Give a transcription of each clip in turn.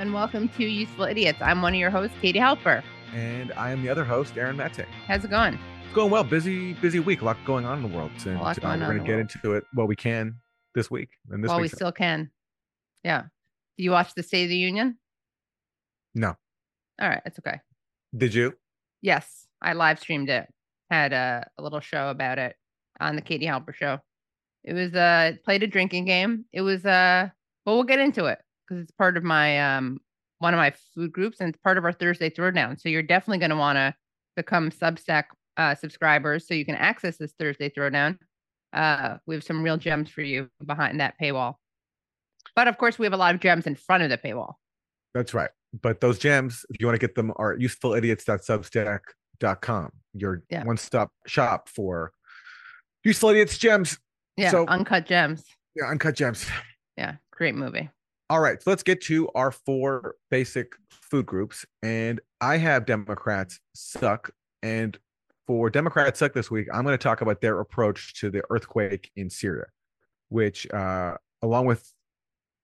and welcome to Useful Idiots. I'm one of your hosts, Katie Halper. And I am the other host, Aaron Mate. How's it going? It's going well. Busy, busy week. A lot going on in the world. And uh, we're going to get world. into it what we can this week. And this While we still can. Yeah. Do you watch the State of the Union? no. All right, it's okay. Did you? Yes, I live streamed it. Had a, a little show about it on the Katie Halper show. It was uh played a drinking game. It was uh well we'll get into it because it's part of my um one of my food groups and it's part of our Thursday throwdown. So you're definitely going to want to become Substack uh, subscribers so you can access this Thursday throwdown. Uh, we have some real gems for you behind that paywall. But of course, we have a lot of gems in front of the paywall. That's right. But those gems, if you want to get them, are usefulidiots.substack.com, your Yeah. one stop shop for useful idiots gems. Yeah, So- uncut gems. Yeah, uncut gems. Yeah, great movie. All right, so let's get to our four basic food groups. And I have Democrats suck. And for Democrats suck this week, I'm going to talk about their approach to the earthquake in Syria, which, uh, along with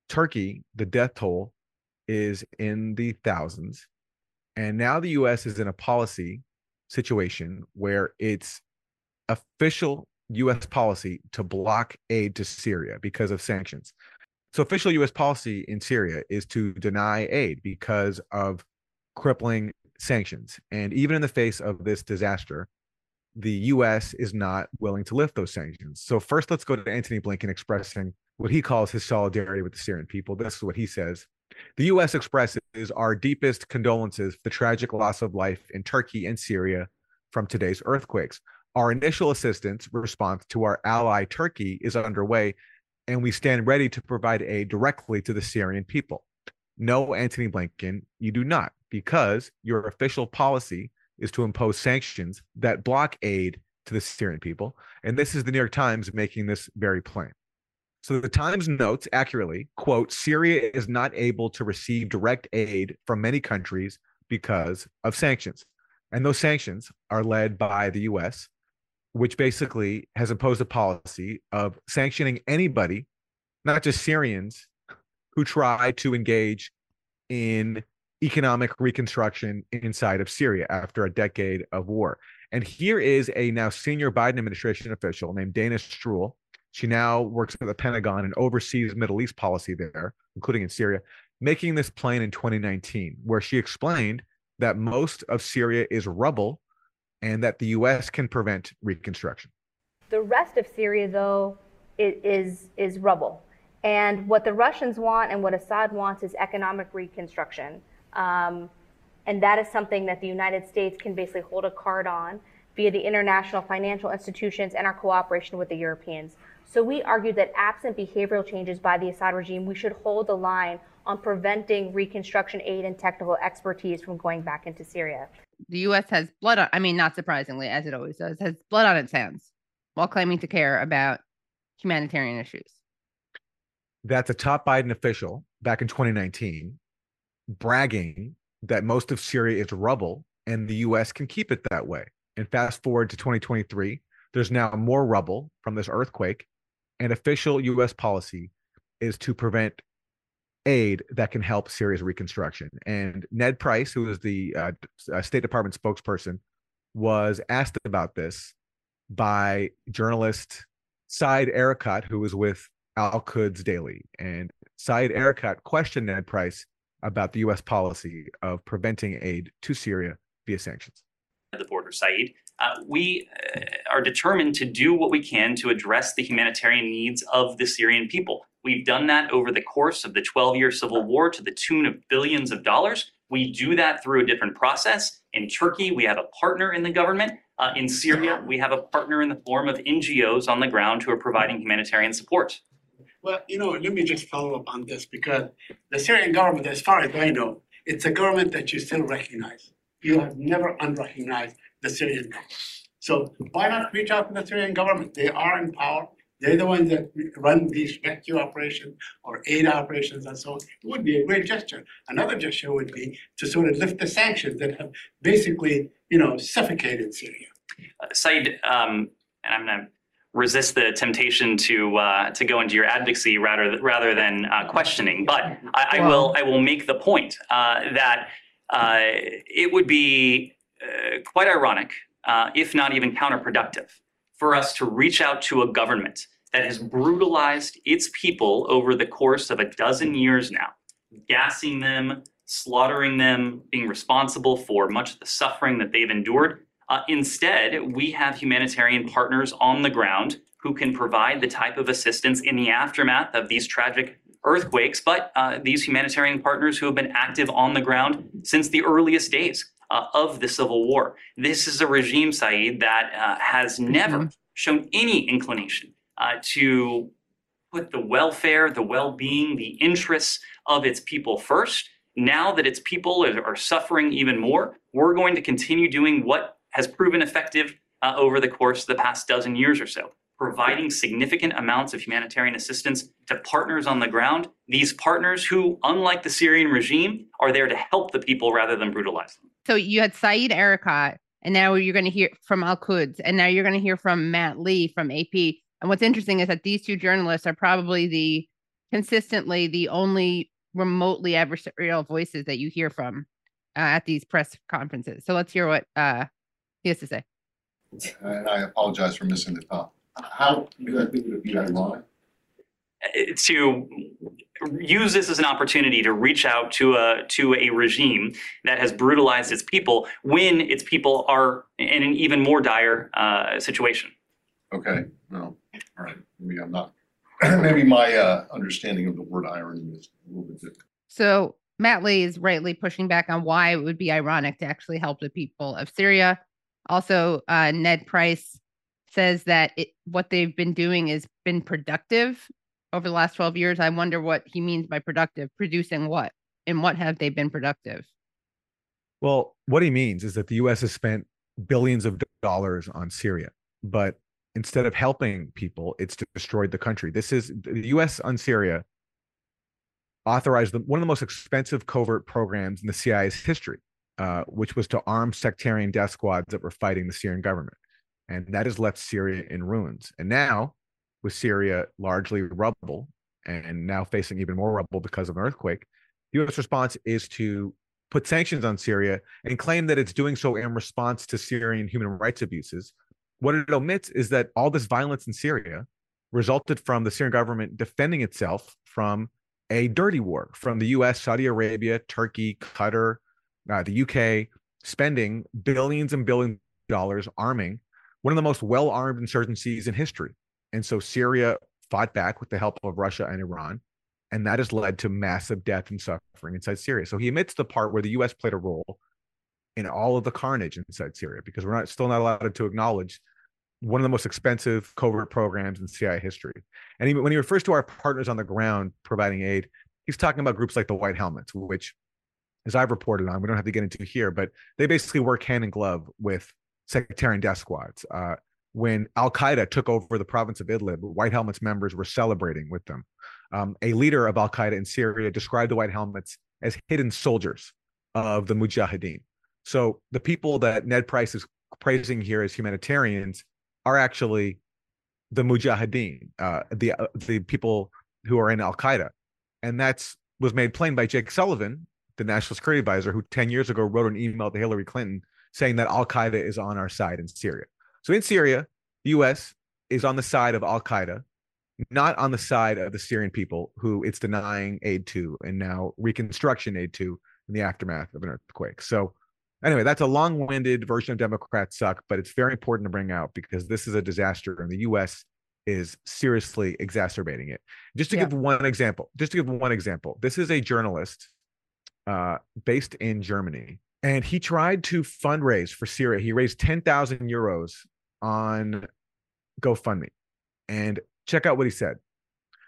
Turkey, the death toll is in the thousands. And now the US is in a policy situation where it's official US policy to block aid to Syria because of sanctions. So, official US policy in Syria is to deny aid because of crippling sanctions. And even in the face of this disaster, the US is not willing to lift those sanctions. So, first, let's go to Antony Blinken expressing what he calls his solidarity with the Syrian people. This is what he says The US expresses our deepest condolences for the tragic loss of life in Turkey and Syria from today's earthquakes. Our initial assistance response to our ally Turkey is underway and we stand ready to provide aid directly to the Syrian people. No, Antony Blinken, you do not, because your official policy is to impose sanctions that block aid to the Syrian people. And this is the New York Times making this very plain. So the Times notes accurately, quote, Syria is not able to receive direct aid from many countries because of sanctions. And those sanctions are led by the US, which basically has imposed a policy of sanctioning anybody, not just Syrians, who try to engage in economic reconstruction inside of Syria after a decade of war. And here is a now senior Biden administration official named Dana Stroul. She now works for the Pentagon and oversees Middle East policy there, including in Syria, making this plain in 2019, where she explained that most of Syria is rubble and that the US can prevent reconstruction. The rest of Syria, though, is, is rubble. And what the Russians want and what Assad wants is economic reconstruction. Um, and that is something that the United States can basically hold a card on via the international financial institutions and our cooperation with the Europeans. So we argued that absent behavioral changes by the Assad regime, we should hold the line on preventing reconstruction aid and technical expertise from going back into Syria. The U.S. has blood on, I mean, not surprisingly, as it always does, has blood on its hands while claiming to care about humanitarian issues. That's a top Biden official back in 2019 bragging that most of Syria is rubble and the US can keep it that way. And fast forward to 2023, there's now more rubble from this earthquake, and official US policy is to prevent aid that can help Syria's reconstruction. And Ned Price, who is the uh, uh, State Department spokesperson, was asked about this by journalist Said Arikat, who was with Al Quds Daily. And Said Arikat questioned Ned Price about the U.S. policy of preventing aid to Syria via sanctions. the border, Saeed. Uh, we uh, are determined to do what we can to address the humanitarian needs of the Syrian people. We've done that over the course of the 12 year civil war to the tune of billions of dollars. We do that through a different process. In Turkey, we have a partner in the government. Uh, in Syria, we have a partner in the form of NGOs on the ground who are providing humanitarian support. Well, you know, let me just follow up on this because the Syrian government, as far as I know, it's a government that you still recognize. You have never unrecognized the Syrian government. So why not reach out to the Syrian government? They are in power. They're the ones that run these rescue operations or aid operations and so on. It would be a great gesture. Another gesture would be to sort of lift the sanctions that have basically, you know, suffocated Syria. Uh, Saeed, um, and I'm going to resist the temptation to uh, to go into your advocacy rather rather than uh, questioning. But I, I will I will make the point uh, that uh, it would be uh, quite ironic, uh, if not even counterproductive, for us to reach out to a government that has brutalized its people over the course of a dozen years now, gassing them, slaughtering them, being responsible for much of the suffering that they've endured. Uh, instead, we have humanitarian partners on the ground who can provide the type of assistance in the aftermath of these tragic earthquakes, but uh, these humanitarian partners who have been active on the ground since the earliest days uh, of the Civil War. This is a regime, Saeed, that uh, has never Mhm. shown any inclination uh, to put the welfare, the well being, the interests of its people first. Now that its people are, are suffering even more, we're going to continue doing what has proven effective uh, over the course of the past dozen years or so, providing significant amounts of humanitarian assistance to partners on the ground. These partners who, unlike the Syrian regime, are there to help the people rather than brutalize them. So you had Saeed Arikat, and now you're going to hear from Al Quds, and now you're going to hear from Matt Lee from AP. And what's interesting is that these two journalists are probably the consistently the only remotely adversarial voices that you hear from uh, at these press conferences. So let's hear what uh, he has to say. And I apologize for missing the top. How, you guys think it would be ironic? to use this as an opportunity to reach out to a to a regime that has brutalized its people when its people are in an even more dire uh, situation. Okay, no, all right, maybe I'm not, maybe my uh understanding of the word irony is a little bit different. So Matt Lee is rightly pushing back on why it would be ironic to actually help the people of Syria. Also, uh, Ned Price says that it, what they've been doing has been productive over the last 12 years. I wonder what he means by productive, producing what? And what have they been productive? Well, what he means is that the US has spent billions of dollars on Syria, but instead of helping people, it's destroyed the country. This is the US on Syria authorized the, one of the most expensive covert programs in the CIA's history, uh, which was to arm sectarian death squads that were fighting the Syrian government. And that has left Syria in ruins. And now, with Syria largely rubble and now facing even more rubble because of an earthquake, the US response is to put sanctions on Syria and claim that it's doing so in response to Syrian human rights abuses. What it omits is that all this violence in Syria resulted from the Syrian government defending itself from a dirty war from the US, Saudi Arabia, Turkey, Qatar, uh, the UK, spending billions and billions of dollars arming one of the most well armed insurgencies in history. And so Syria fought back with the help of Russia and Iran. And that has led to massive death and suffering inside Syria. So he admits the part where the US played a role in all of the carnage inside Syria because we're not still not allowed to acknowledge one of the most expensive covert programs in CIA history. And he, when he refers to our partners on the ground providing aid, he's talking about groups like the White Helmets, which, as I've reported on, we don't have to get into here, but they basically work hand in glove with sectarian death squads. Uh, when Al Qaeda took over the province of Idlib, White Helmets members were celebrating with them. Um, a leader of Al Qaeda in Syria described the White Helmets as hidden soldiers of the Mujahideen. So the people that Ned Price is praising here as humanitarians are actually the Mujahideen, uh, the uh, the people who are in Al Qaeda, and that's was made plain by Jake Sullivan, the national security advisor, who ten years ago wrote an email to Hillary Clinton saying that Al Qaeda is on our side in Syria. So in Syria, the U.S. is on the side of Al Qaeda, not on the side of the Syrian people who it's denying aid to and now reconstruction aid to in the aftermath of an earthquake. So anyway, that's a long-winded version of Democrats suck, but it's very important to bring out because this is a disaster and the US is seriously exacerbating it. Just to Yeah. give one example, just to give one example, this is a journalist uh, based in Germany, and he tried to fundraise for Syria. He raised 10,000 euros on GoFundMe. And check out what he said.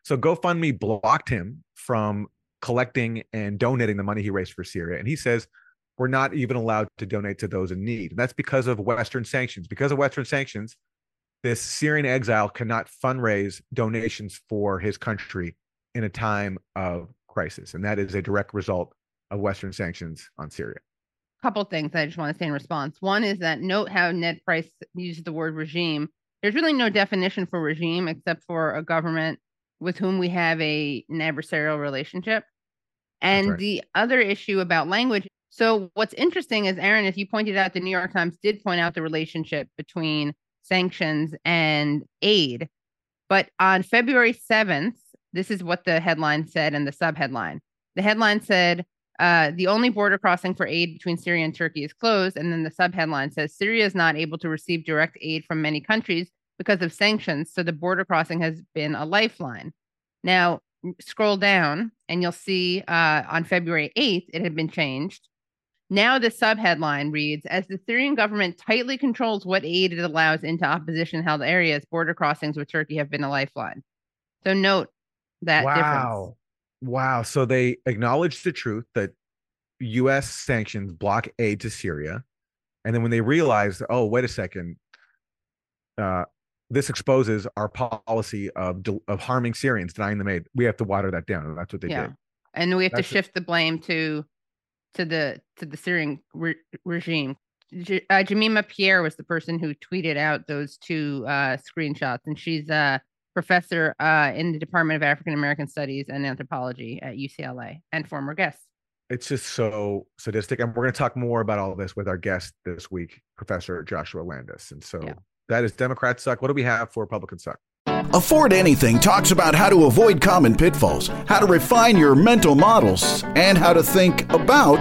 So GoFundMe blocked him from collecting and donating the money he raised for Syria. And he says, we're not even allowed to donate to those in need. And that's because of Western sanctions. Because of Western sanctions, this Syrian exile cannot fundraise donations for his country in a time of crisis. And that is a direct result of Western sanctions on Syria. Couple things I just want to say in response. One is that note how Ned Price used the word regime there's really no definition for regime except for a government with whom we have a an adversarial relationship. And right. the other issue about language. So what's interesting is Aaron, as you pointed out, the New York Times did point out the relationship between sanctions and aid. But on February 7th, this is what the headline said and the subheadline. The headline said, uh, the only border crossing for aid between Syria and Turkey is closed. And then the subheadline says Syria is not able to receive direct aid from many countries because of sanctions. So the border crossing has been a lifeline. Now, scroll down and you'll see uh, on February 8th, it had been changed. Now, the subheadline reads As the Syrian government tightly controls what aid it allows into opposition held areas, border crossings with Turkey have been a lifeline. So, note that wow. difference. Wow. So they acknowledged the truth that US sanctions block aid to Syria. And then when they realized, oh, wait a second, uh, this exposes our policy of of harming Syrians, denying them aid. We have to water that down. That's what they Yeah. did. And we have That's to shift the blame to to the to the Syrian re- regime. J- uh, Jemima Pierre was the person who tweeted out those two uh, screenshots, and she's a professor uh, in the Department of African American Studies and Anthropology at UCLA and former guest. It's just so sadistic. And we're going to talk more about all of this with our guest this week, Professor Joshua Landis. And so Yeah. that is Democrats suck. What do we have for Republicans suck? Afford Anything talks about how to avoid common pitfalls, how to refine your mental models, and how to think about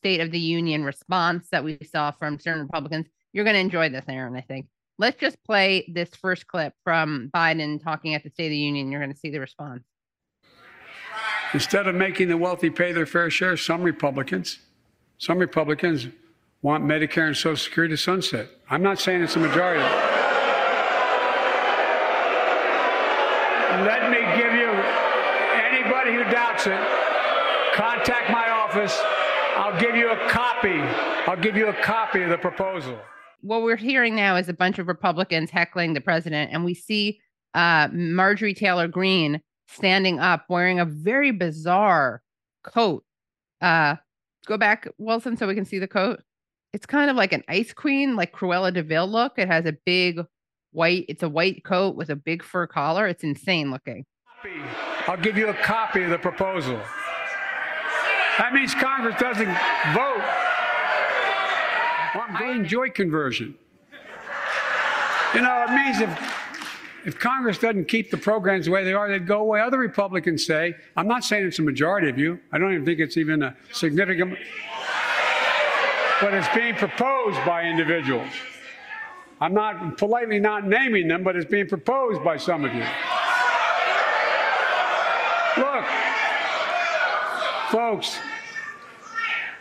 State of the Union response that we saw from certain Republicans. You're going to enjoy this, Aaron. I think. Let's just play this first clip from Biden talking at the State of the Union. You're going to see the response. Instead of making the wealthy pay their fair share, some Republicans, some Republicans want Medicare and Social Security to sunset. I'm not saying it's a majority. Let me give you anybody who doubts it, contact my office. I'll give you a copy. I'll give you a copy of the proposal. What we're hearing now is a bunch of Republicans heckling the president, and we see uh, Marjorie Taylor Greene standing up wearing a very bizarre coat. Uh, go back, Wilson, so we can see the coat. It's kind of like an ice queen, like Cruella de Vil look. It has a big white, it's a white coat with a big fur collar. It's insane looking. I'll give you a copy of the proposal. That means Congress doesn't vote on green joy conversion. You know, it means if if Congress doesn't keep the programs the way they are, they'd go away. Other Republicans say, I'm not saying it's a majority of you. I don't even think it's even a significant, but it's being proposed by individuals. I'm not politely not naming them, but it's being proposed by some of you. Look, folks,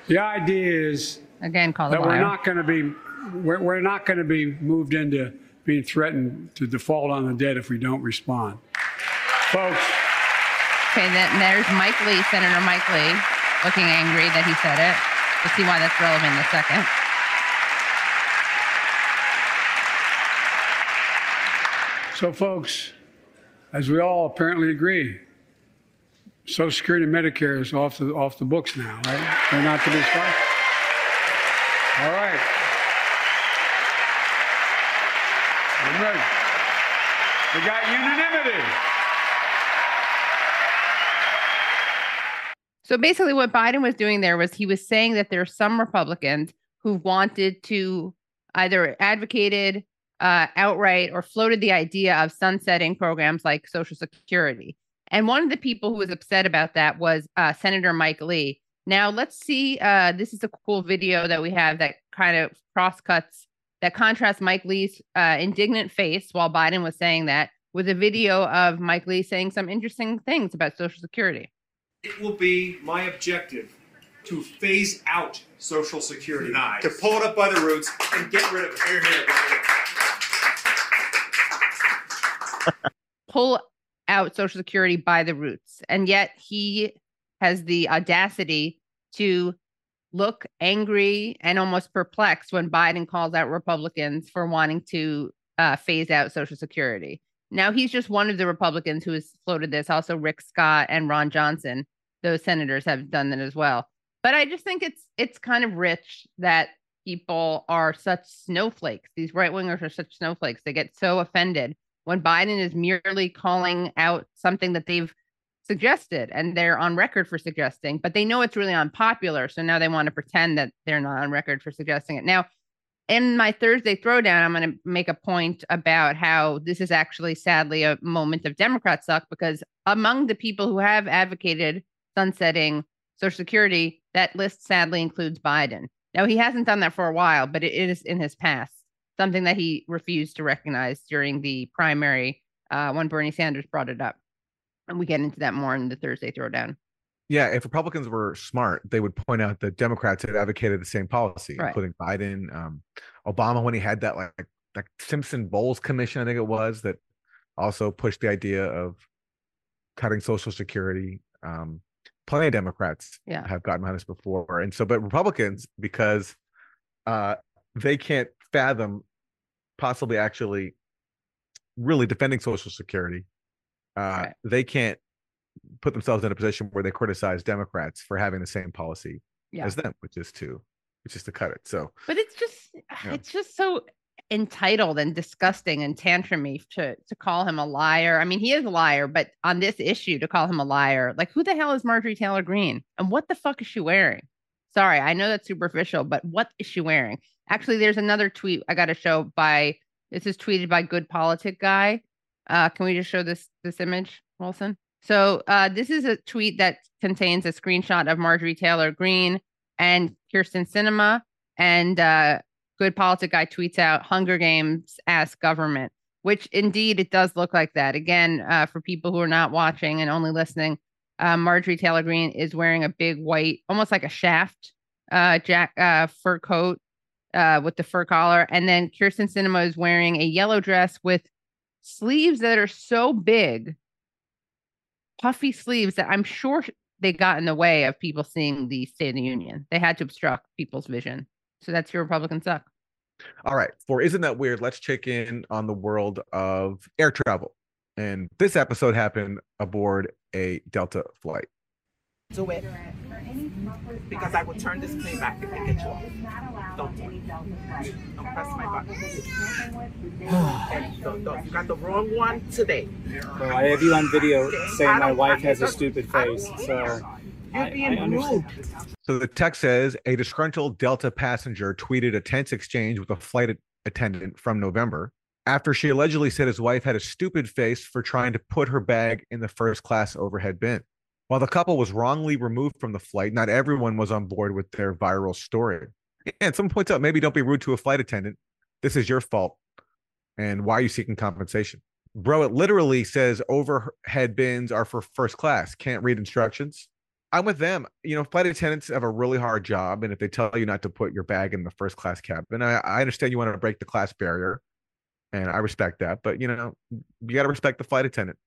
the idea is Again, call that we're not going to be we're, we're not going to be moved into being threatened to default on the debt if we don't respond, folks. Okay, then there's Mike Lee, Senator Mike Lee, looking angry that he said it. We'll see why that's relevant in a second. So, folks, as we all apparently agree, Social Security and Medicare is off the off the books now, right? They're not to be spent. All right. I'm ready. We got unanimity. So basically, what Biden was doing there was he was saying that there are some Republicans who wanted to either advocated uh, outright or floated the idea of sunsetting programs like Social Security. And one of the people who was upset about that was uh, Senator Mike Lee. Now, let's see. Uh, this is a cool video that we have that kind of cross cuts, that contrasts Mike Lee's uh, indignant face while Biden was saying that with a video of Mike Lee saying some interesting things about Social Security. It will be my objective to phase out Social Security, Nice. to pull it up by the roots and get rid of it. Here, here, brother. pull out Social Security by the roots. And yet he has the audacity to look angry and almost perplexed when Biden calls out Republicans for wanting to uh, phase out Social Security. Now, he's just one of the Republicans who has floated this. Also, Rick Scott and Ron Johnson, those senators have done that as well. But I just think it's it's kind of rich that people are such snowflakes. These right wingers are such snowflakes. They get so offended when Biden is merely calling out something that they've suggested and they're on record for suggesting, but they know it's really unpopular. So now they want to pretend that they're not on record for suggesting it. Now, in my Thursday throwdown, I'm going to make a point about how this is actually sadly a moment of Democrat suck because among the people who have advocated sunsetting Social Security, that list sadly includes Biden. Now, he hasn't done that for a while, but it is in his past, something that he refused to recognize during the primary uh, when Bernie Sanders brought it up. And we get into that more in the Thursday throwdown. Yeah, if Republicans were smart, they would point out that Democrats had advocated the same policy, Right. including Biden, um, Obama when he had that like like Simpson Bowles Commission, I think it was, that also pushed the idea of cutting Social Security. Um, plenty of Democrats Yeah. have gotten behind this before, and so but Republicans because uh, they can't fathom possibly actually really defending Social Security. Uh, Right. They can't put themselves in a position where they criticize Democrats for having the same policy Yeah. as them, which is to which is to cut it. So But it's just it's just so entitled and disgusting and tantrumy to to call him a liar. I mean, he is a liar, but on this issue to call him a liar, like who the hell is Marjorie Taylor Greene? And what the fuck is she wearing? Sorry, I know that's superficial, but what is she wearing? Actually, there's another tweet I got to show by this is tweeted by Good Politic Guy. Uh, can we just show this this image, Wilson? So uh, this is a tweet that contains a screenshot of Marjorie Taylor Greene and Kyrsten Sinema. And uh, Good Politic Guy tweets out Hunger Games ask government, which indeed it does look like that. Again, uh, for people who are not watching and only listening, uh, Marjorie Taylor Greene is wearing a big white, almost like a shaft uh, jack uh, fur coat uh, with the fur collar. And then Kyrsten Sinema is wearing a yellow dress with sleeves that are so big, puffy sleeves that I'm sure they got in the way of people seeing the State of the Union. They had to obstruct people's vision. So that's your Republican suck. All right. For Isn't That Weird? Let's check in on the world of air travel. And this episode happened aboard a Delta flight. Do it. Because I will turn this plane back if I get you off. Don't do it. Don't press my button. Okay, don't, don't. You got the wrong one today. Well, I have you on video saying my wife has a stupid face. So You're I, I being understand. rude. So the text says a disgruntled Delta passenger tweeted a tense exchange with a flight attendant from November after she allegedly said his wife had a stupid face for trying to put her bag in the first class overhead bin. While the couple was wrongly removed from the flight, not everyone was on board with their viral story. And someone points out maybe don't be rude to a flight attendant. This is your fault. And why are you seeking compensation? Bro, it literally says overhead bins are for first class. Can't read instructions. I'm with them. You know, flight attendants have a really hard job, and if they tell you not to put your bag in the first class cabin, I, I understand you want to break the class barrier, and I respect that. But you know, you got to respect the flight attendant.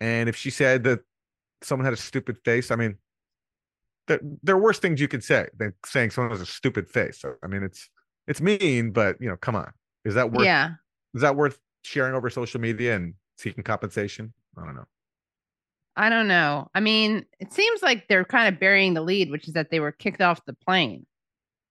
And if she said that someone had a stupid face, I mean, there, there are worse things you could say than saying someone has a stupid face. So, I mean, it's it's mean, but you know, come on, is that worth? Yeah. Is that worth sharing over social media and seeking compensation? I don't know. I don't know. I mean, it seems like they're kind of burying the lead, which is that they were kicked off the plane.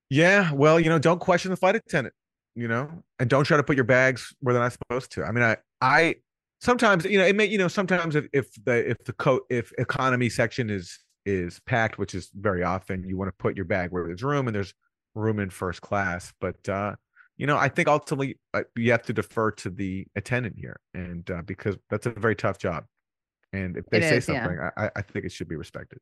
Yeah, well, you know, don't question the flight attendant, you know, and don't try to put your bags where they're not supposed to. I mean, I, I sometimes, you know, it may, you know, sometimes if, if the if the coat if economy section is is packed, which is very often, you want to put your bag where there's room and there's room in first class. But uh, you know, I think ultimately uh, you have to defer to the attendant here, and uh, because that's a very tough job, and if they It say is, yeah. something, I, I think it should be respected.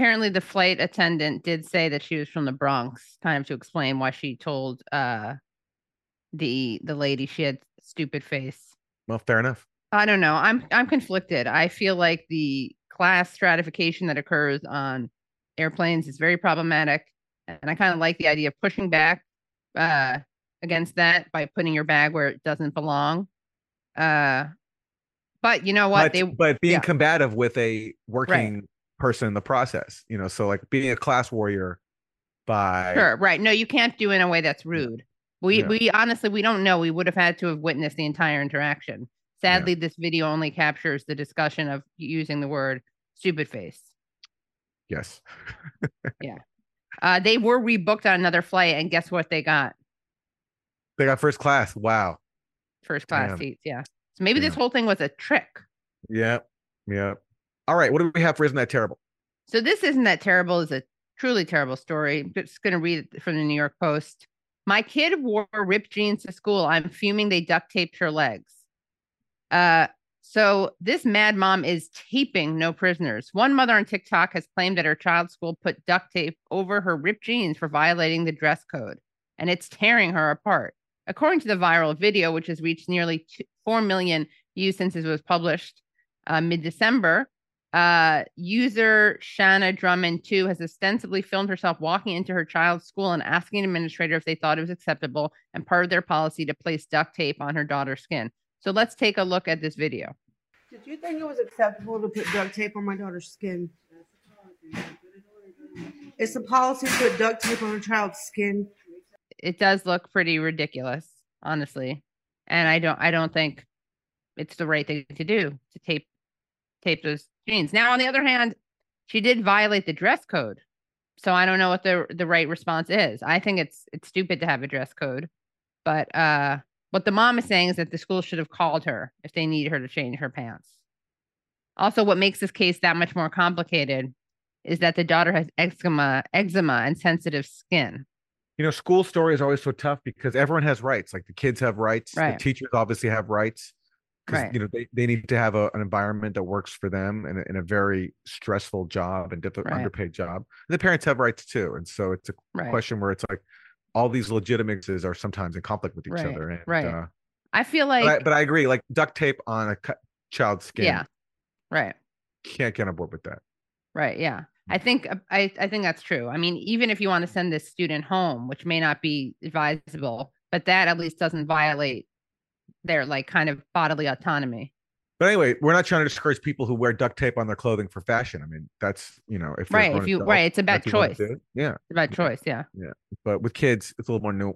Apparently, the flight attendant did say that she was from the Bronx, Time to explain why she told uh, the the lady she had stupid face. Well, fair enough. I don't know. I'm I'm conflicted. I feel like the class stratification that occurs on airplanes is very problematic, and I kind of like the idea of pushing back uh, against that by putting your bag where it doesn't belong. Uh, But you know what? but, they but being yeah. combative with a working person in the process, you know, so like being a class warrior by Sure, right. No, you can't do it in a way that's rude. We Yeah. we honestly we don't know. We would have had to have witnessed the entire interaction. Sadly, this video only captures the discussion of using the word stupid face. yes. Yeah. Uh, they were rebooked on another flight, and guess what they got? They got first class. Wow. First class Damn. seats. Yeah. So maybe this whole thing was a trick. Yep. Yep. All right. What do we have for isn't that terrible? So this isn't that terrible. is a truly terrible story. I'm just going to read it from the New York Post. My kid wore ripped jeans to school. I'm fuming they duct taped her legs. Uh, so this mad mom is taping no prisoners. One mother on TikTok has claimed that her child's school put duct tape over her ripped jeans for violating the dress code, and it's tearing her apart. According to the viral video, which has reached nearly two, 4 million views since it was published uh, mid December, uh, user Shanna Drummond too, has ostensibly filmed herself walking into her child's school and asking an administrator if they thought it was acceptable and part of their policy to place duct tape on her daughter's skin. So let's take a look at this video. Did you think it was acceptable to put duct tape on my daughter's skin? It's a policy to put duct tape on a child's skin. It does look pretty ridiculous, honestly. And I don't I don't think it's the right thing to do to tape tape those jeans. Now on the other hand, she did violate the dress code. So I don't know what the the right response is. I think it's it's stupid to have a dress code. But uh what the mom is saying is that the school should have called her if they needed her to change her pants. Also, what makes this case that much more complicated is that the daughter has eczema, eczema and sensitive skin. You know, school story is always so tough because everyone has rights. Like the kids have rights, Right. the teachers obviously have rights. Because Right. you know they, they need to have a, an environment that works for them in a, in a very stressful job and difficult Right. underpaid job. And the parents have rights too, and so it's a Right. question where it's like all these legitimacies are sometimes in conflict with each other. And, right. Uh, I feel but, I, like but I agree. Like duct tape on a child's skin. yeah. Right. can't get on board with that. Right. Yeah. I think uh, I, I think that's true. I mean, even if you want to send this student home, which may not be advisable, but that at least doesn't violate their like kind of bodily autonomy. But anyway, we're not trying to discourage people who wear duct tape on their clothing for fashion. I mean, that's you know, if Right, if you- right, it's about that's what you wanna choice. do. Yeah, It's about choice. Yeah. yeah. But with kids, it's a little more new.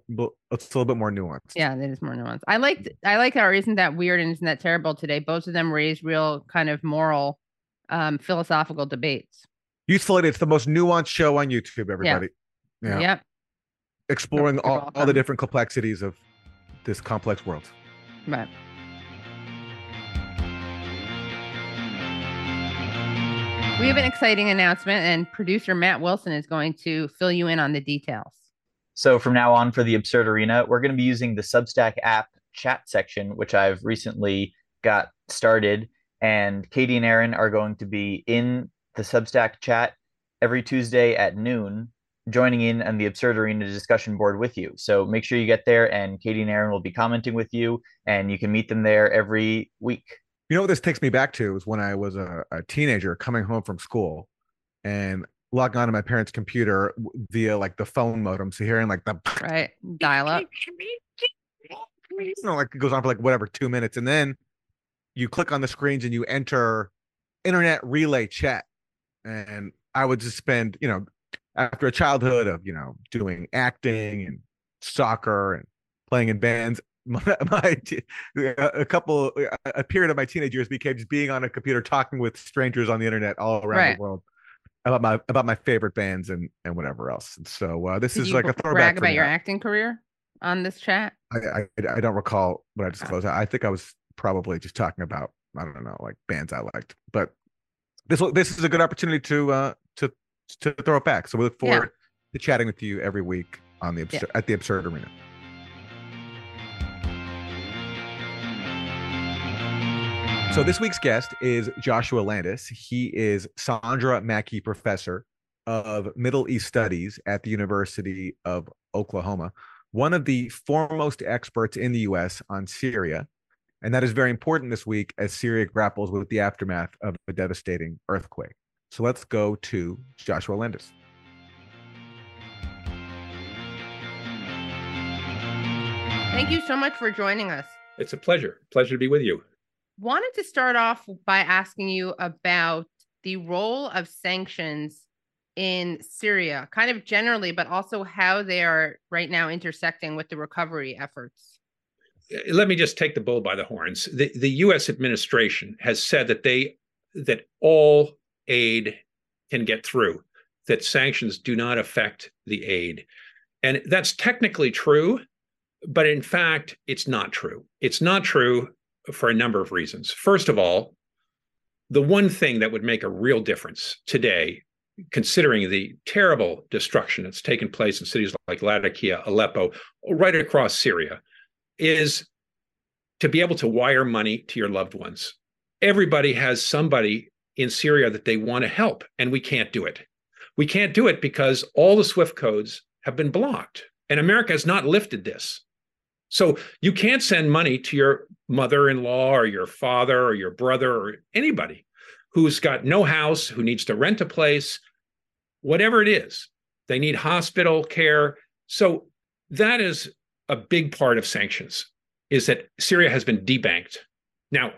It's a little bit more nuanced. Yeah, it is more nuanced. I liked I like our isn't that weird and isn't that terrible today. Both of them raise real kind of moral, um, philosophical debates. Useful. It's the most nuanced show on YouTube. Everybody. Yeah. Yep. Exploring all, all the different complexities of this complex world. Right. We have an exciting announcement, and producer Matt Wilson is going to fill you in on the details. So from now on for the Absurd Arena, we're going to be using the Substack app chat section, which I've recently got started. And Katie and Aaron are going to be in the Substack chat every Tuesday at noon, joining in on the Absurd Arena discussion board with you. So make sure you get there, and Katie and Aaron will be commenting with you, and you can meet them there every week. You know what this takes me back to is when I was a, a teenager coming home from school and logging onto my parents' computer via like the phone modem. So hearing like the Right. Dial up. you know, like it goes on for like whatever two minutes, and then you click on the screens and you enter internet relay chat. And I would just spend, you know, after a childhood of you know doing acting and soccer and playing in bands, my, my t- a couple a period of my teenage years became just being on a computer talking with strangers on the internet all around Right. the world about my about my favorite bands and and whatever else. And so uh, this Did is like a throwback about your acting career on this chat? I, I I don't recall what I disclosed. I think I was probably just talking about I don't know like bands I liked, but this this is a good opportunity to uh to to throw it back. So we look Yeah. forward to chatting with you every week on the absurd, at the absurd arena. So this week's guest is Joshua Landis. He is Sandra Mackey Professor of Middle East Studies at the University of Oklahoma, one of the foremost experts in the U.S. on Syria. And that is very important this week as Syria grapples with the aftermath of a devastating earthquake. So let's go to Joshua Landis. Thank you so much for joining us. It's a pleasure. Pleasure to be with you. wanted to start off by asking you about the role of sanctions in Syria, kind of generally, but also how they are right now intersecting with the recovery efforts. Uh, let me just take the bull by the horns. The, the U.S. administration has said that they that all aid can get through, that sanctions do not affect the aid, and that's technically true, but in fact, it's not true. It's not true for a number of reasons. First of all, the one thing that would make a real difference today, considering the terrible destruction that's taken place in cities like Latakia, Aleppo, right across Syria, is to be able to wire money to your loved ones. Everybody has somebody in Syria that they want to help, and we can't do it. We can't do it because all the SWIFT codes have been blocked, and America has not lifted this. So you can't send money to your mother-in-law or your father or your brother or anybody who's got no house, who needs to rent a place, whatever it is. They need hospital care. So that is a big part of sanctions is that Syria has been debanked. Now,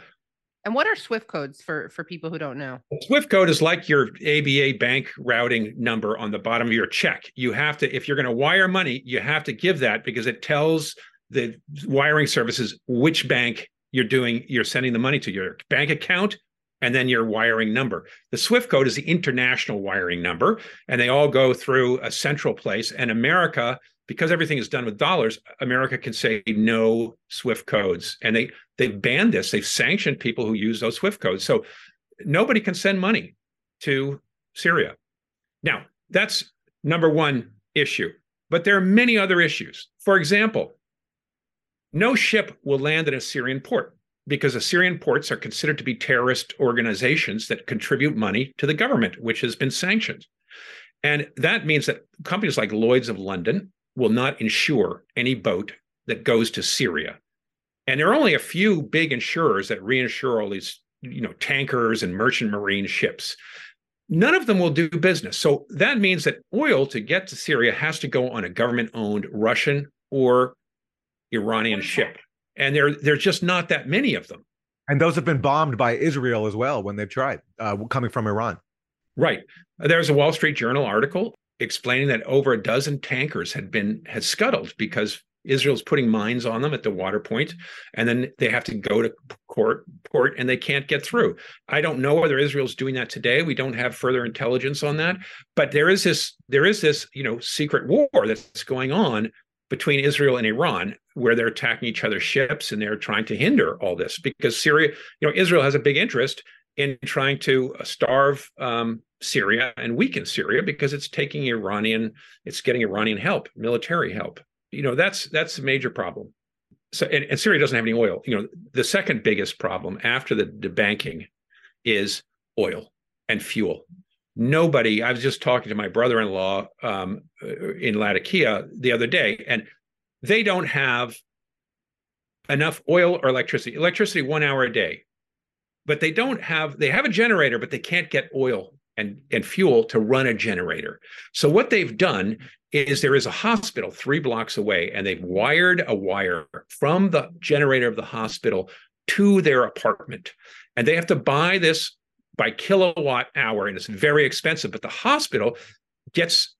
and what are SWIFT codes for for people who don't know? SWIFT code is like your ABA bank routing number on the bottom of your check. You have to if you're going to wire money, you have to give that because it tells the wiring services which bank you're doing you're sending the money to your bank account and then your wiring number the swift code is the international wiring number and they all go through a central place and america because everything is done with dollars america can say no swift codes and they they've banned this they've sanctioned people who use those swift codes so nobody can send money to syria now that's number one issue but there are many other issues for example no ship will land in a Syrian port because Assyrian ports are considered to be terrorist organizations that contribute money to the government, which has been sanctioned. And that means that companies like Lloyd's of London will not insure any boat that goes to Syria. And there are only a few big insurers that reinsure all these, you know, tankers and merchant marine ships. None of them will do business. So that means that oil to get to Syria has to go on a government owned Russian or Iranian ship. And there, there's just not that many of them. And those have been bombed by Israel as well when they've tried, uh, coming from Iran. Right. There's a Wall Street Journal article explaining that over a dozen tankers had been had scuttled because Israel's putting mines on them at the water point, and then they have to go to court port and they can't get through. I don't know whether Israel's doing that today. We don't have further intelligence on that, but there is this there is this you know secret war that's going on between Israel and Iran, where they're attacking each other's ships and they're trying to hinder all this because Syria, you know, Israel has a big interest in trying to uh, starve um, Syria and weaken Syria because it's taking Iranian, it's getting Iranian help, military help. You know, that's that's a major problem. So, and, and Syria doesn't have any oil. You know, the second biggest problem after the, the banking is oil and fuel nobody i was just talking to my brother-in-law um, in latakia the other day and they don't have enough oil or electricity electricity one hour a day but they don't have they have a generator but they can't get oil and, and fuel to run a generator so what they've done is there is a hospital three blocks away and they've wired a wire from the generator of the hospital to their apartment and they have to buy this by kilowatt hour, and it's very expensive. But the hospital gets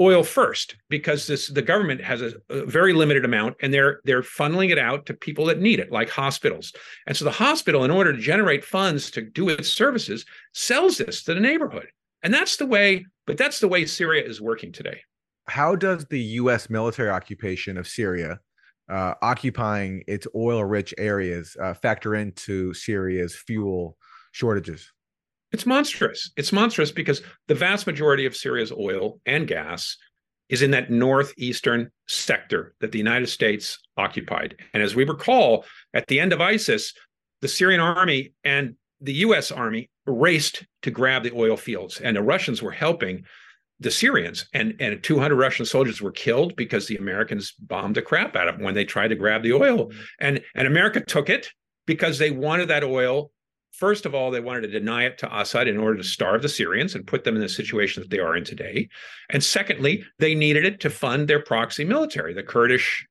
oil first because this the government has a, a, very limited amount and they're they're funneling it out to people that need it like hospitals. And so the hospital in order to generate funds to do its services sells this to the neighborhood. And that's the way but that's the way syria is working today. How does the us military occupation of syria uh, occupying its oil rich areas uh, factor into syria's fuel shortages? It's monstrous. It's monstrous because the vast majority of Syria's oil and gas is in that northeastern sector that the United States occupied. And as we recall, at the end of ISIS, the Syrian army and the US army raced to grab the oil fields, and the Russians were helping the Syrians. And, and 200 Russian soldiers were killed because the Americans bombed the crap out of them when they tried to grab the oil. Mm-hmm. And, and America took it because they wanted that oil First of all, they wanted to deny it to Assad in order to starve the Syrians and put them in the situation that they are in today. And secondly, they needed it to fund their proxy military, the Kurdish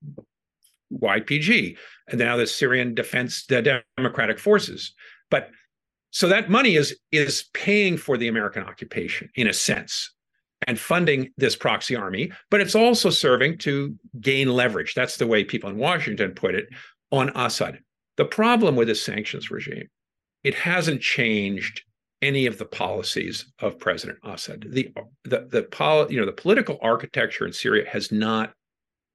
YPG, and now the Syrian Defense the Democratic Forces. But so that money is is paying for the American occupation in a sense and funding this proxy army, but it's also serving to gain leverage. That's the way people in Washington put it on Assad. The problem with the sanctions regime, it hasn't changed any of the policies of President Assad. The the the pol- you know the political architecture in Syria has not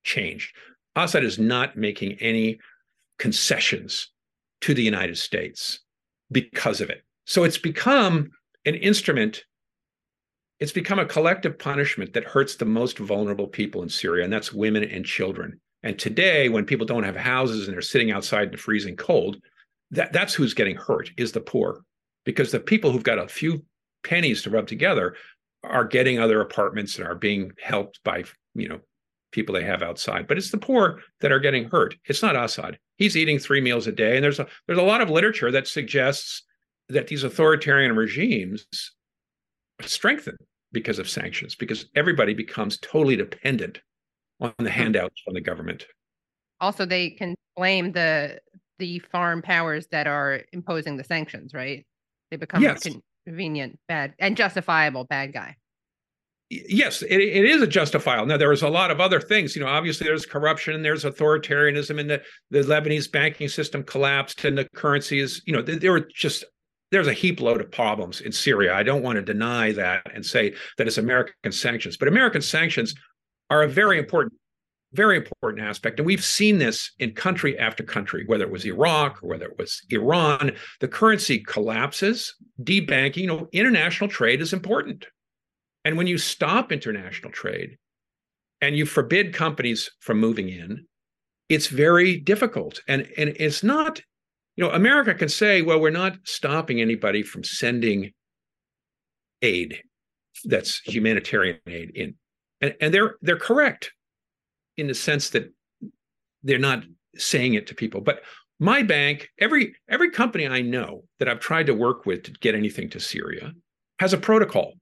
changed. Assad is not making any concessions to the United States because of it. So it's become an instrument it's become a collective punishment that hurts the most vulnerable people in Syria, and that's women and children. And today, when people don't have houses and they're sitting outside in the freezing cold, that, that's who's getting hurt is the poor because the people who've got a few pennies to rub together are getting other apartments and are being helped by you know people they have outside. But it's the poor that are getting hurt. It's not assad he's eating three meals a day and there's a there's a lot of literature that suggests that these authoritarian regimes strengthen because of sanctions because everybody becomes totally dependent on the mm-hmm. handouts from the government. Also, they can blame the the foreign powers that are imposing the sanctions, right? They become Yes. a convenient bad and justifiable bad guy. yes, it, it is a justifiable. Now, there is a lot of other things. You know, obviously there's corruption and there's authoritarianism, and the, the Lebanese banking system collapsed, and the currency is, you know, there, there were just there's a heap load of problems in Syria. I don't want to deny that and say that it's American sanctions, but American sanctions are a very important, very important aspect. And we've seen this in country after country, whether it was Iraq or whether it was Iran. The currency collapses, debanking. You know, international trade is important. And when you stop international trade and you forbid companies from moving in, it's very difficult. And, and it's not, you know, America can say, well, we're not stopping anybody from sending aid that's humanitarian aid in. And, and they're they're correct in the sense that they're not saying it to people. But my bank, every every company I know that I've tried to work with to get anything to Syria has a protocol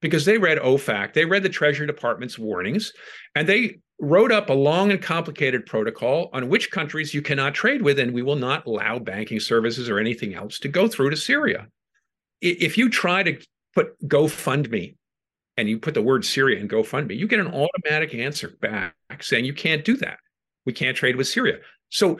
because they read OFAC, they read the Treasury Department's warnings, and they wrote up a long and complicated protocol on which countries you cannot trade with, and we will not allow banking services or anything else to go through to Syria. If you try to put GoFundMe and you put the word Syria in GoFundMe, you get an automatic answer back saying you can't do that. We can't trade with Syria. So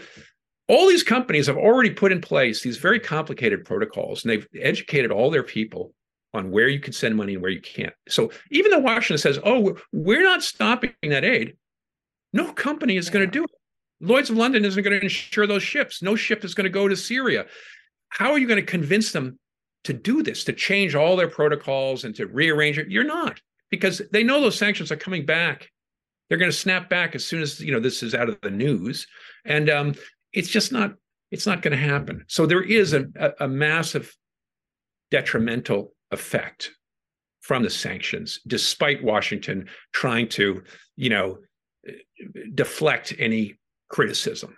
all these companies have already put in place these very complicated protocols and they've educated all their people on where you can send money and where you can't. So even though Washington says, oh, we're- we're not stopping that aid, no company is going to do it. Lloyd's of London isn't going to insure those ships. No ship is going to go to Syria. How are you going to convince them to do this, to change all their protocols and to rearrange it? You're not, because they know those sanctions are coming back. They're going to snap back as soon as you know this is out of the news, and um, it's just not. It's not going to happen. So there is a, a, a massive detrimental effect from the sanctions, despite Washington trying to, you know, deflect any criticism.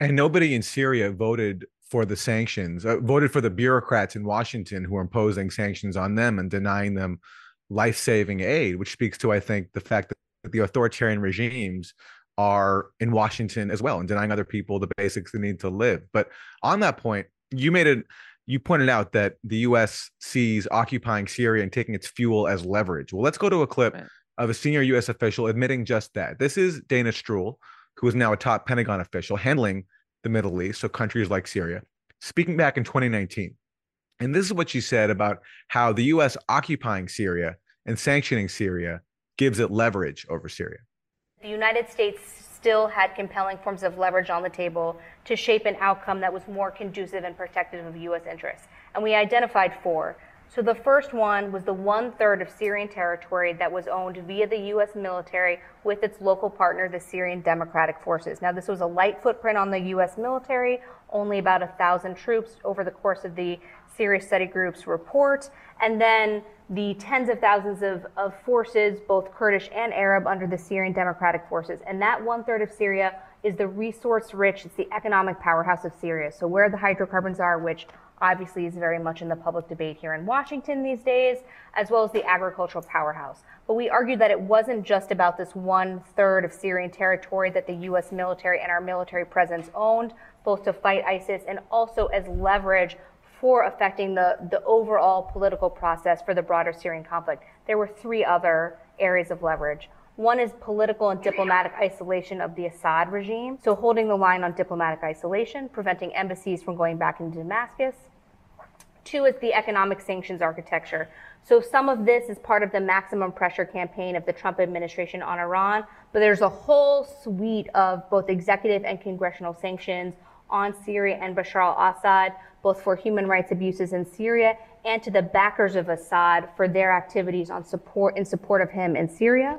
And nobody in Syria voted for the sanctions, uh, voted for the bureaucrats in Washington who are imposing sanctions on them and denying them life saving aid, which speaks to, I think, the fact that the authoritarian regimes are in Washington as well and denying other people the basics they need to live. But on that point, you made it. You pointed out that the U.S. sees occupying Syria and taking its fuel as leverage. Well, let's go to a clip of a senior U.S. official admitting just that. This is Dana Stroul, who is now a top Pentagon official handling the Middle East, so countries like Syria, speaking back in 2019. And this is what she said about how the U.S. occupying Syria and sanctioning Syria gives it leverage over Syria. The United States still had compelling forms of leverage on the table to shape an outcome that was more conducive and protective of U.S. interests. And we identified four. So the first one was the one third of Syrian territory that was owned via the U.S. military with its local partner, the Syrian Democratic Forces. Now, this was a light footprint on the U.S. military, only about a thousand troops over the course of the Syria Study Group's report, and then the tens of thousands of, of forces, both Kurdish and Arab, under the Syrian Democratic Forces. And that one third of Syria is the resource rich, it's the economic powerhouse of Syria. So, where the hydrocarbons are, which obviously is very much in the public debate here in Washington these days, as well as the agricultural powerhouse. But we argued that it wasn't just about this one third of Syrian territory that the U.S. military and our military presence owned, both to fight ISIS and also as leverage for affecting the, the overall political process for the broader Syrian conflict. There were three other areas of leverage. One is political and diplomatic isolation of the Assad regime, so holding the line on diplomatic isolation, preventing embassies from going back into Damascus. Two is the economic sanctions architecture. So some of this is part of the maximum pressure campaign of the Trump administration on Iran, but there's a whole suite of both executive and congressional sanctions on Syria and Bashar al-Assad, both for human rights abuses in Syria and to the backers of Assad for their activities on support in support of him in Syria.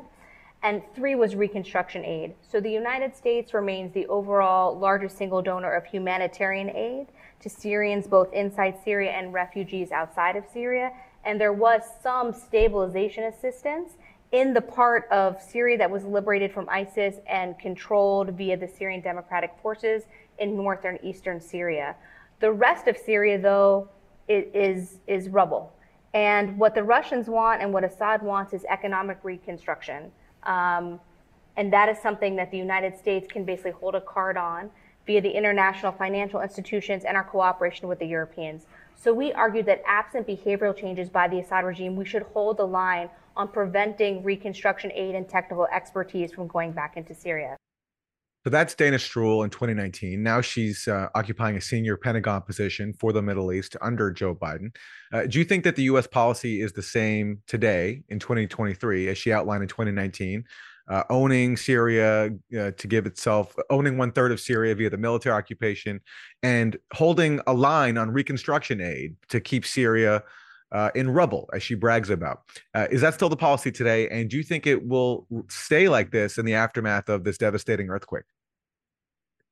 And three was reconstruction aid. So the United States remains the overall largest single donor of humanitarian aid to Syrians both inside Syria and refugees outside of Syria. And there was some stabilization assistance in the part of Syria that was liberated from ISIS and controlled via the Syrian Democratic Forces in northern eastern Syria. The rest of Syria, though, is, is rubble. And what the Russians want and what Assad wants is economic reconstruction. Um, and that is something that the United States can basically hold a card on via the international financial institutions and our cooperation with the Europeans. So we argued that absent behavioral changes by the Assad regime, we should hold the line on preventing reconstruction aid and technical expertise from going back into Syria. So that's Dana Stroul in 2019. Now she's uh, occupying a senior Pentagon position for the Middle East under Joe Biden. Uh, do you think that the U.S. policy is the same today in 2023 as she outlined in 2019? Uh, owning Syria uh, to give itself, owning one third of Syria via the military occupation, and holding a line on reconstruction aid to keep Syria uh, in rubble, as she brags about. Uh, is that still the policy today? And do you think it will stay like this in the aftermath of this devastating earthquake?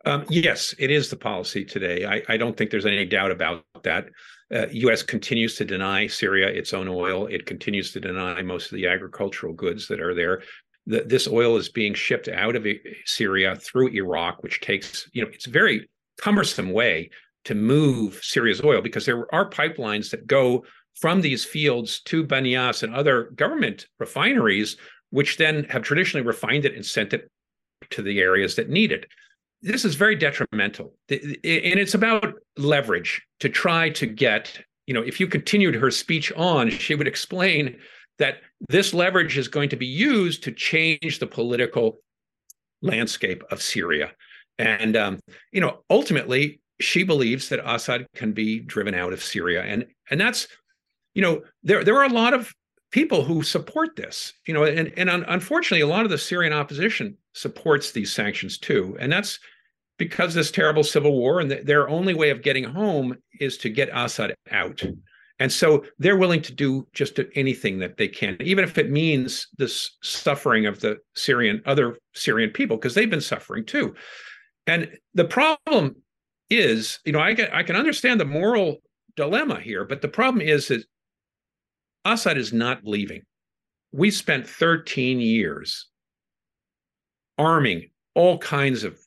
Um, yes, it is the policy today. I, I, don't think there's any doubt about that. Uh, U.S. continues to deny Syria its own oil. It continues to deny most of the agricultural goods that are there. The, this oil is being shipped out of Syria through Iraq, which takes, you know, it's a very cumbersome way to move Syria's oil because there are pipelines that go from these fields to Banias and other government refineries, which then have traditionally refined it and sent it to the areas that need it. This is very detrimental. And it's about leverage to try to get, you know, if you continued her speech on, she would explain that this leverage is going to be used to change the political landscape of Syria. And, um, you know, ultimately, she believes that Assad can be driven out of Syria. And, and that's you know, there there are a lot of people who support this, you know, and and unfortunately, a lot of the Syrian opposition supports these sanctions too, and that's because this terrible civil war, and their only way of getting home is to get Assad out. And so they're willing to do just anything that they can, even if it means this suffering of the Syrian, other Syrian people, because they've been suffering too. And the problem is, you know, I get, I can understand the moral dilemma here, but the problem is that Assad is not leaving. We spent 13 years arming all kinds of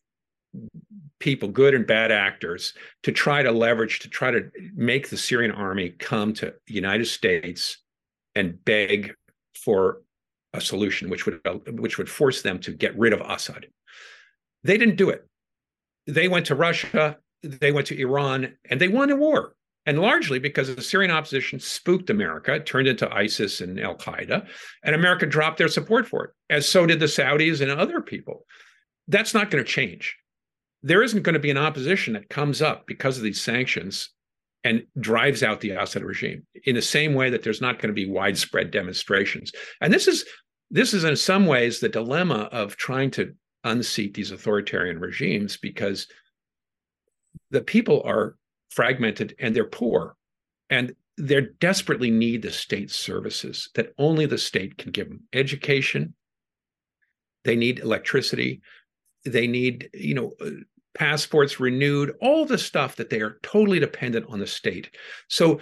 people, good and bad actors, to try to leverage, to try to make the Syrian army come to the United States and beg for a solution, which would which would force them to get rid of Assad. They didn't do it. They went to Russia, they went to Iran, and they won a war and largely because the Syrian opposition spooked America, turned into ISIS and Al Qaeda, and America dropped their support for it, as so did the Saudis and other people. That's not going to change. There isn't going to be an opposition that comes up because of these sanctions and drives out the Assad regime in the same way that there's not going to be widespread demonstrations. And this is this is in some ways the dilemma of trying to unseat these authoritarian regimes because the people are fragmented and they're poor. And they desperately need the state services that only the state can give them. Education. They need electricity. They need you know uh, passports renewed all the stuff that they are totally dependent on the state. So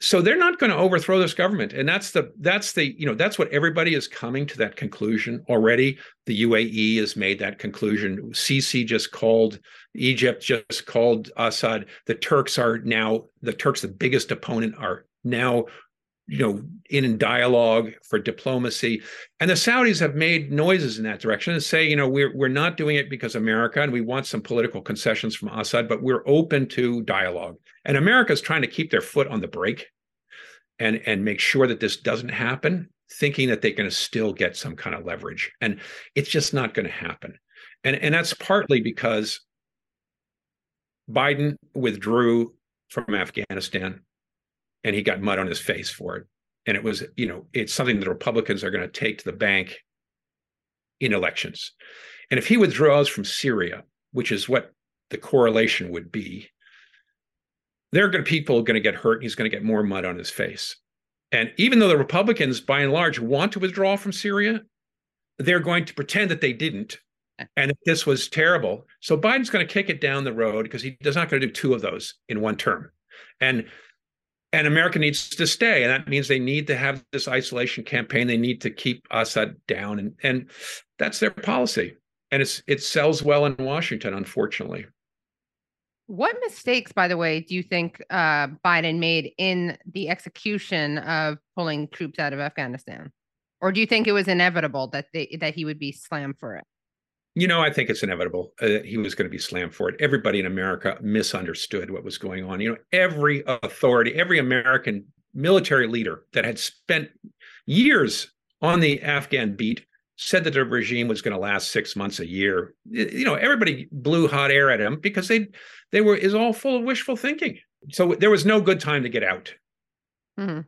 so they're not going to overthrow this government and that's the that's the you know that's what everybody is coming to that conclusion already. The uae has made that conclusion. Sisi just called egypt just called assad. The turks are now the turks the biggest opponent are now you know in dialogue for diplomacy. And the saudis have made noises in that direction and say you know we're we're not doing it because america and we want some political concessions from assad but we're open to dialogue and america is trying to keep their foot on the brake and and make sure that this doesn't happen thinking that they're going to still get some kind of leverage and it's just not going to happen and and that's partly because biden withdrew from afghanistan and he got mud on his face for it. And it was, you know, it's something that Republicans are going to take to the bank in elections. And if he withdraws from Syria, which is what the correlation would be, there are going to people are going to get hurt. and He's going to get more mud on his face. And even though the Republicans, by and large, want to withdraw from Syria, they're going to pretend that they didn't and that this was terrible. So Biden's going to kick it down the road because he's not going to do two of those in one term. And and America needs to stay, and that means they need to have this isolation campaign. They need to keep Assad down, and and that's their policy. And it's it sells well in Washington, unfortunately. What mistakes, by the way, do you think uh, Biden made in the execution of pulling troops out of Afghanistan, or do you think it was inevitable that they that he would be slammed for it? You know, I think it's inevitable uh, he was going to be slammed for it. Everybody in America misunderstood what was going on. You know, every authority, every American military leader that had spent years on the Afghan beat said that the regime was going to last six months, a year. You know, everybody blew hot air at him because they they were is all full of wishful thinking. So there was no good time to get out. Mm-hmm.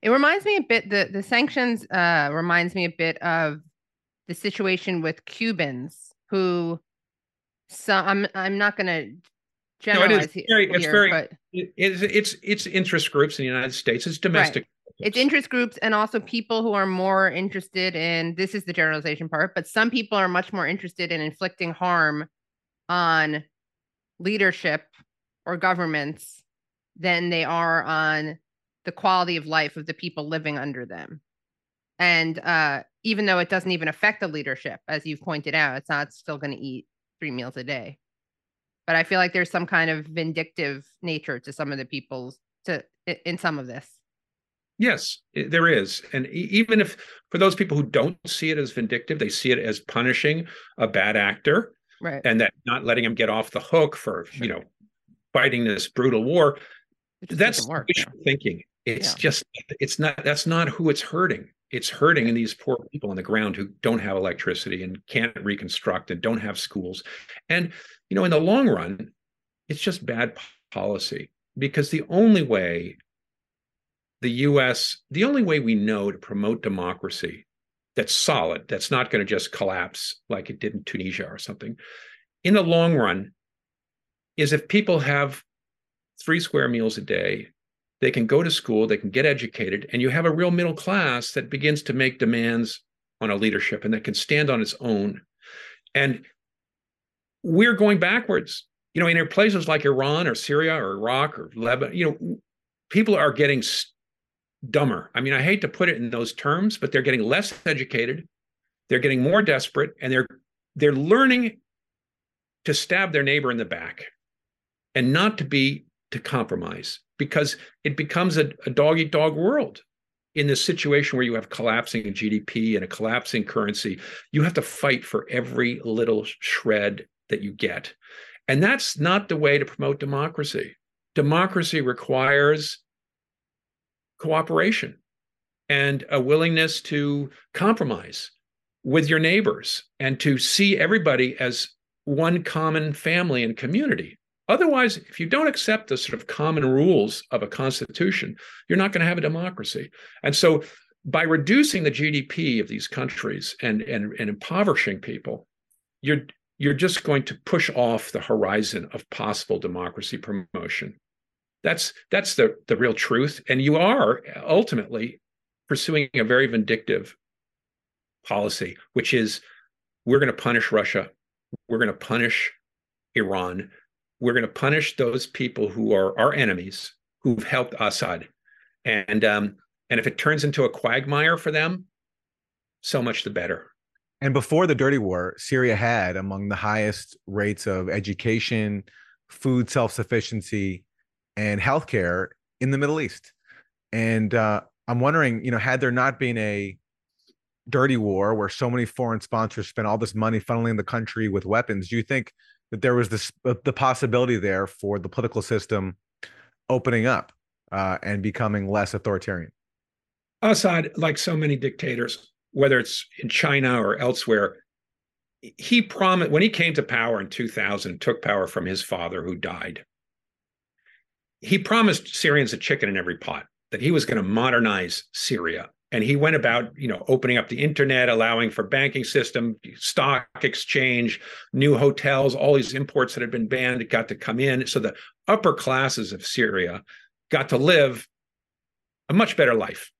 It reminds me a bit the the sanctions uh, reminds me a bit of the situation with Cubans who so I'm I'm not going to generalize no, it is very, here, it's very but it's it's it's interest groups in the United States. It's domestic. Right. It's interest groups and also people who are more interested in this is the generalization part, but some people are much more interested in inflicting harm on leadership or governments than they are on the quality of life of the people living under them. And uh, even though it doesn't even affect the leadership, as you've pointed out, it's not still going to eat three meals a day. But I feel like there's some kind of vindictive nature to some of the people's to in some of this. Yes, there is. And even if for those people who don't see it as vindictive, they see it as punishing a bad actor. Right. And that not letting him get off the hook for, sure. you know, fighting this brutal war. That's work, yeah. thinking. It's yeah. just it's not that's not who it's hurting it's hurting these poor people on the ground who don't have electricity and can't reconstruct and don't have schools and you know in the long run it's just bad policy because the only way the US the only way we know to promote democracy that's solid that's not going to just collapse like it did in Tunisia or something in the long run is if people have three square meals a day they can go to school, they can get educated, and you have a real middle class that begins to make demands on a leadership and that can stand on its own. And we're going backwards. You know, in places like Iran or Syria or Iraq or Lebanon, you know, people are getting dumber. I mean, I hate to put it in those terms, but they're getting less educated, they're getting more desperate, and they're they're learning to stab their neighbor in the back and not to be to compromise because it becomes a, a dog eat dog world in this situation where you have collapsing GDP and a collapsing currency, you have to fight for every little shred that you get. And that's not the way to promote democracy. Democracy requires cooperation and a willingness to compromise with your neighbors and to see everybody as one common family and community. Otherwise, if you don't accept the sort of common rules of a constitution, you're not going to have a democracy. And so, by reducing the GDP of these countries and, and, and impoverishing people, you're you're just going to push off the horizon of possible democracy promotion. That's that's the the real truth. And you are ultimately pursuing a very vindictive policy, which is we're going to punish Russia, we're going to punish Iran, we're going to punish those people who are our enemies, who've helped Assad, and um, and if it turns into a quagmire for them, so much the better. And before the dirty war, Syria had among the highest rates of education, food self sufficiency, and healthcare in the Middle East. And uh, I'm wondering, you know, had there not been a dirty war where so many foreign sponsors spent all this money funneling the country with weapons, do you think that there was this the possibility there for the political system opening up uh, and becoming less authoritarian? Assad, like so many dictators, whether it's in China or elsewhere, he promised when he came to power in 2000, took power from his father who died. He promised Syrians a chicken in every pot that he was going to modernize Syria. And he went about, you know, opening up the internet, allowing for banking system, stock exchange, new hotels, all these imports that had been banned got to come in. So the upper classes of Syria got to live a much better life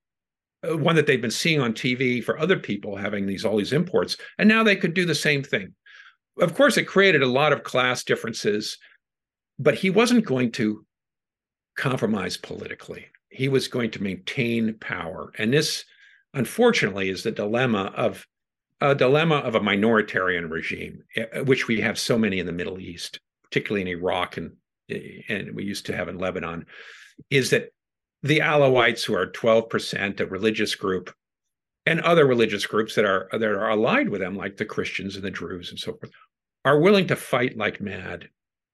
uh, one that they've been seeing on TV for other people having these all these imports, and now they could do the same thing. Of course, it created a lot of class differences, but he wasn't going to compromise politically. He was going to maintain power, and this, unfortunately, is the dilemma of a dilemma of a minoritarian regime, eh, which we have so many in the Middle East, particularly in Iraq and eh, and we used to have in Lebanon, is that the Alawites, who are 12%, a religious group, and other religious groups that are that are allied with them, like the Christians and the Druze and so forth, are willing to fight like mad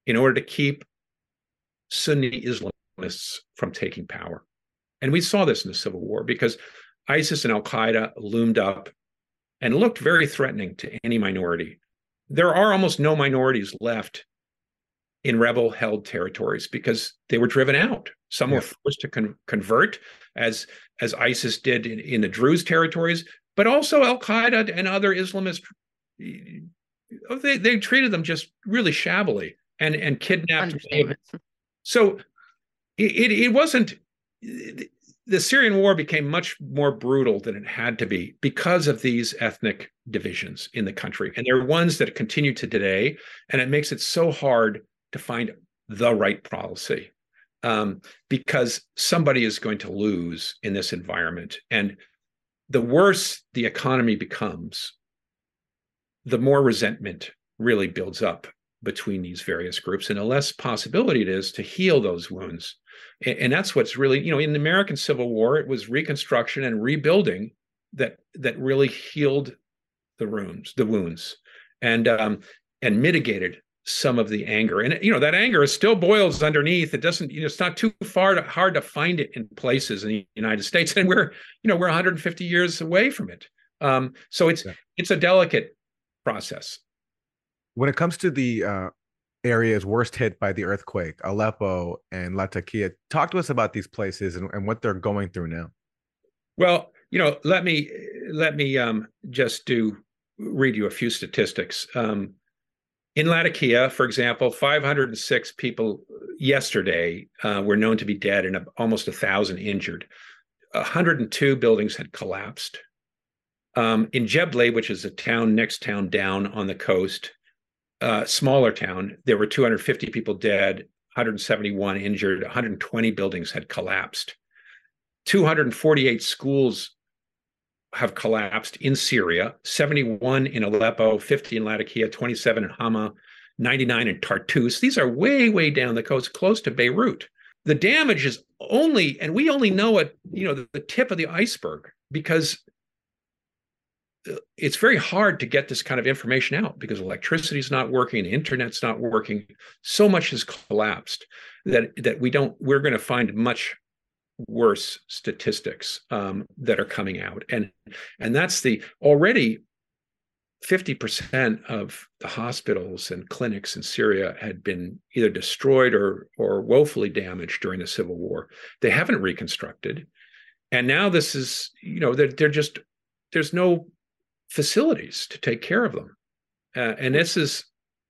in order to keep Sunni Islamists from taking power. And we saw this in the Civil War because ISIS and Al Qaeda loomed up and looked very threatening to any minority. There are almost no minorities left in rebel held territories because they were driven out. Some yeah. were forced to con- convert, as as ISIS did in, in the Druze territories, but also Al Qaeda and other Islamist. They they treated them just really shabbily and and kidnapped. So it, it, it wasn't. The Syrian war became much more brutal than it had to be because of these ethnic divisions in the country, and there are ones that continue to today, and it makes it so hard to find the right policy um, because somebody is going to lose in this environment. And the worse the economy becomes, the more resentment really builds up between these various groups and the less possibility it is to heal those wounds. And, and that's what's really, you know, in the American Civil War, it was reconstruction and rebuilding that that really healed the wounds, the wounds, and um, and mitigated some of the anger. And you know that anger still boils underneath. It doesn't you know it's not too far to, hard to find it in places in the united states and we're you know we're 150 years away from it. Um, so it's yeah. it's a delicate process. When it comes to the uh, areas worst hit by the earthquake aleppo and latakia talk to us about these places and, and what they're going through now well you know let me let me um, just do read you a few statistics um, in Latakia, for example, 506 people yesterday uh, were known to be dead and almost a thousand injured. 102 buildings had collapsed. Um, in Jeble, which is a town next town down on the coast, uh, smaller town, there were 250 people dead, 171 injured, 120 buildings had collapsed. 248 schools have collapsed in Syria 71 in Aleppo, 50 in Latakia, 27 in Hama, 99 in Tartus. These are way, way down the coast, close to Beirut. The damage is only, and we only know it, you know, the, the tip of the iceberg because it's very hard to get this kind of information out because electricity is not working, the internet's not working. So much has collapsed that that we don't. We're going to find much worse statistics um, that are coming out and and that's the already 50% of the hospitals and clinics in Syria had been either destroyed or or woefully damaged during the civil war they haven't reconstructed and now this is you know they're, they're just there's no facilities to take care of them uh, and this is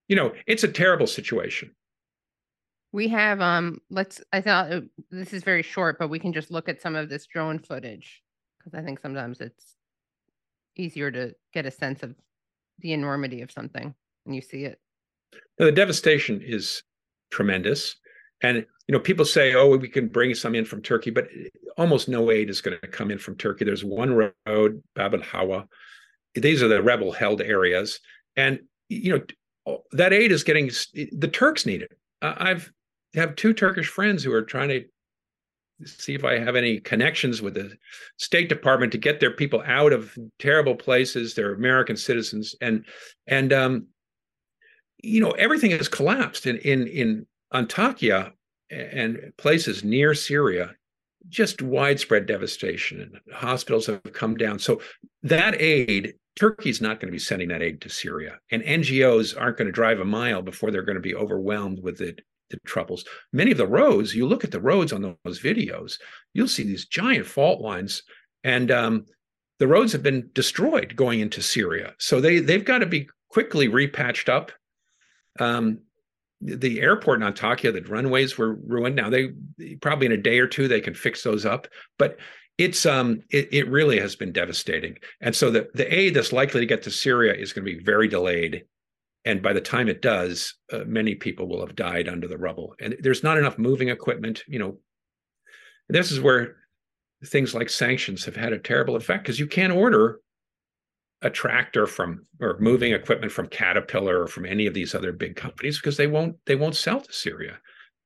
you know it's a terrible situation we have um let's I thought uh, this is very short, but we can just look at some of this drone footage because I think sometimes it's easier to get a sense of the enormity of something when you see it. Now, the devastation is tremendous. And you know, people say, "Oh, we can bring some in from Turkey," but almost no aid is going to come in from Turkey. There's one road, Bab al Hawa. These are the rebel-held areas, and you know that aid is getting the Turks need it. I've have two Turkish friends who are trying to see if I have any connections with the State Department to get their people out of terrible places. They're American citizens, and and um, you know everything has collapsed in in in Antakya and places near Syria. Just widespread devastation, and hospitals have come down. So that aid, Turkey's not going to be sending that aid to Syria, and NGOs aren't going to drive a mile before they're going to be overwhelmed with it the troubles. Many of the roads, you look at the roads on those videos, you'll see these giant fault lines, and um, the roads have been destroyed going into Syria. So they they've got to be quickly repatched up. Um, the airport in Antakya, the runways were ruined. Now they probably in a day or two they can fix those up, but it's um it, it really has been devastating. And so the the aid that's likely to get to Syria is going to be very delayed. And by the time it does uh, many people will have died under the rubble. And there's not enough moving equipment you know. This is where things like sanctions have had a terrible effect because you can't order a tractor from or moving equipment from caterpillar or from any of these other big companies because they won't they won't sell to syria.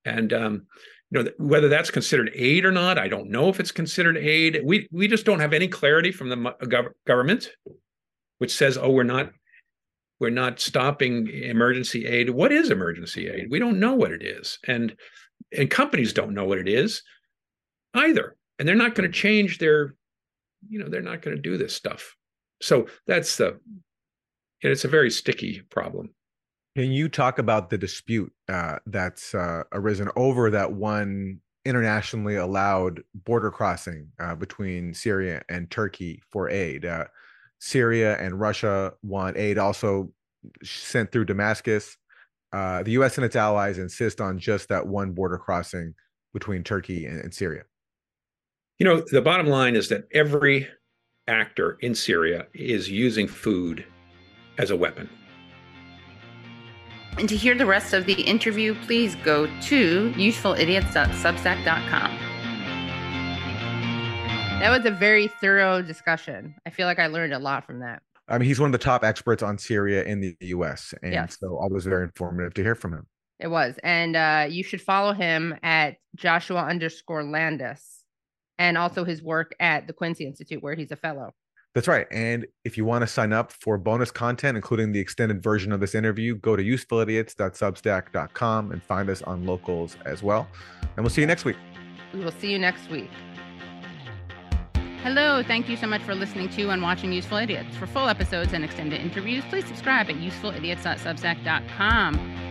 And um, you know whether that's considered aid or not i don't know if it's considered aid we we just don't have any clarity from the uh, gov- government which says oh we're not we're not stopping emergency aid. What is emergency aid? We don't know what it is. And and companies don't know what it is either. And they're not going to change their, you know, they're not going to do this stuff. So that's the it's a very sticky problem. Can you talk about the dispute uh, that's uh, arisen over that one internationally allowed border crossing uh, between Syria and Turkey for aid? Uh, Syria and Russia want aid also sent through Damascus. Uh, the U.S. and its allies insist on just that one border crossing between Turkey and, and Syria. You know, the bottom line is that every actor in Syria is using food as a weapon. And to hear the rest of the interview, please go to usefulidiots.substack.com. That was a very thorough discussion. I feel like I learned a lot from that. I mean, he's one of the top experts on Syria in the US. And Yes. so always very informative to hear from him. It was. And uh, you should follow him at Joshua underscore Landis and also his work at the Quincy Institute, where he's a fellow. That's right. And if you want to sign up for bonus content, including the extended version of this interview, go to usefulidiots.substack.com and find us on locals as well. And we'll see you next week. We will see you next week. Hello, thank you so much for listening to and watching Useful Idiots. For full episodes and extended interviews, please subscribe at usefulidiots.substack.com.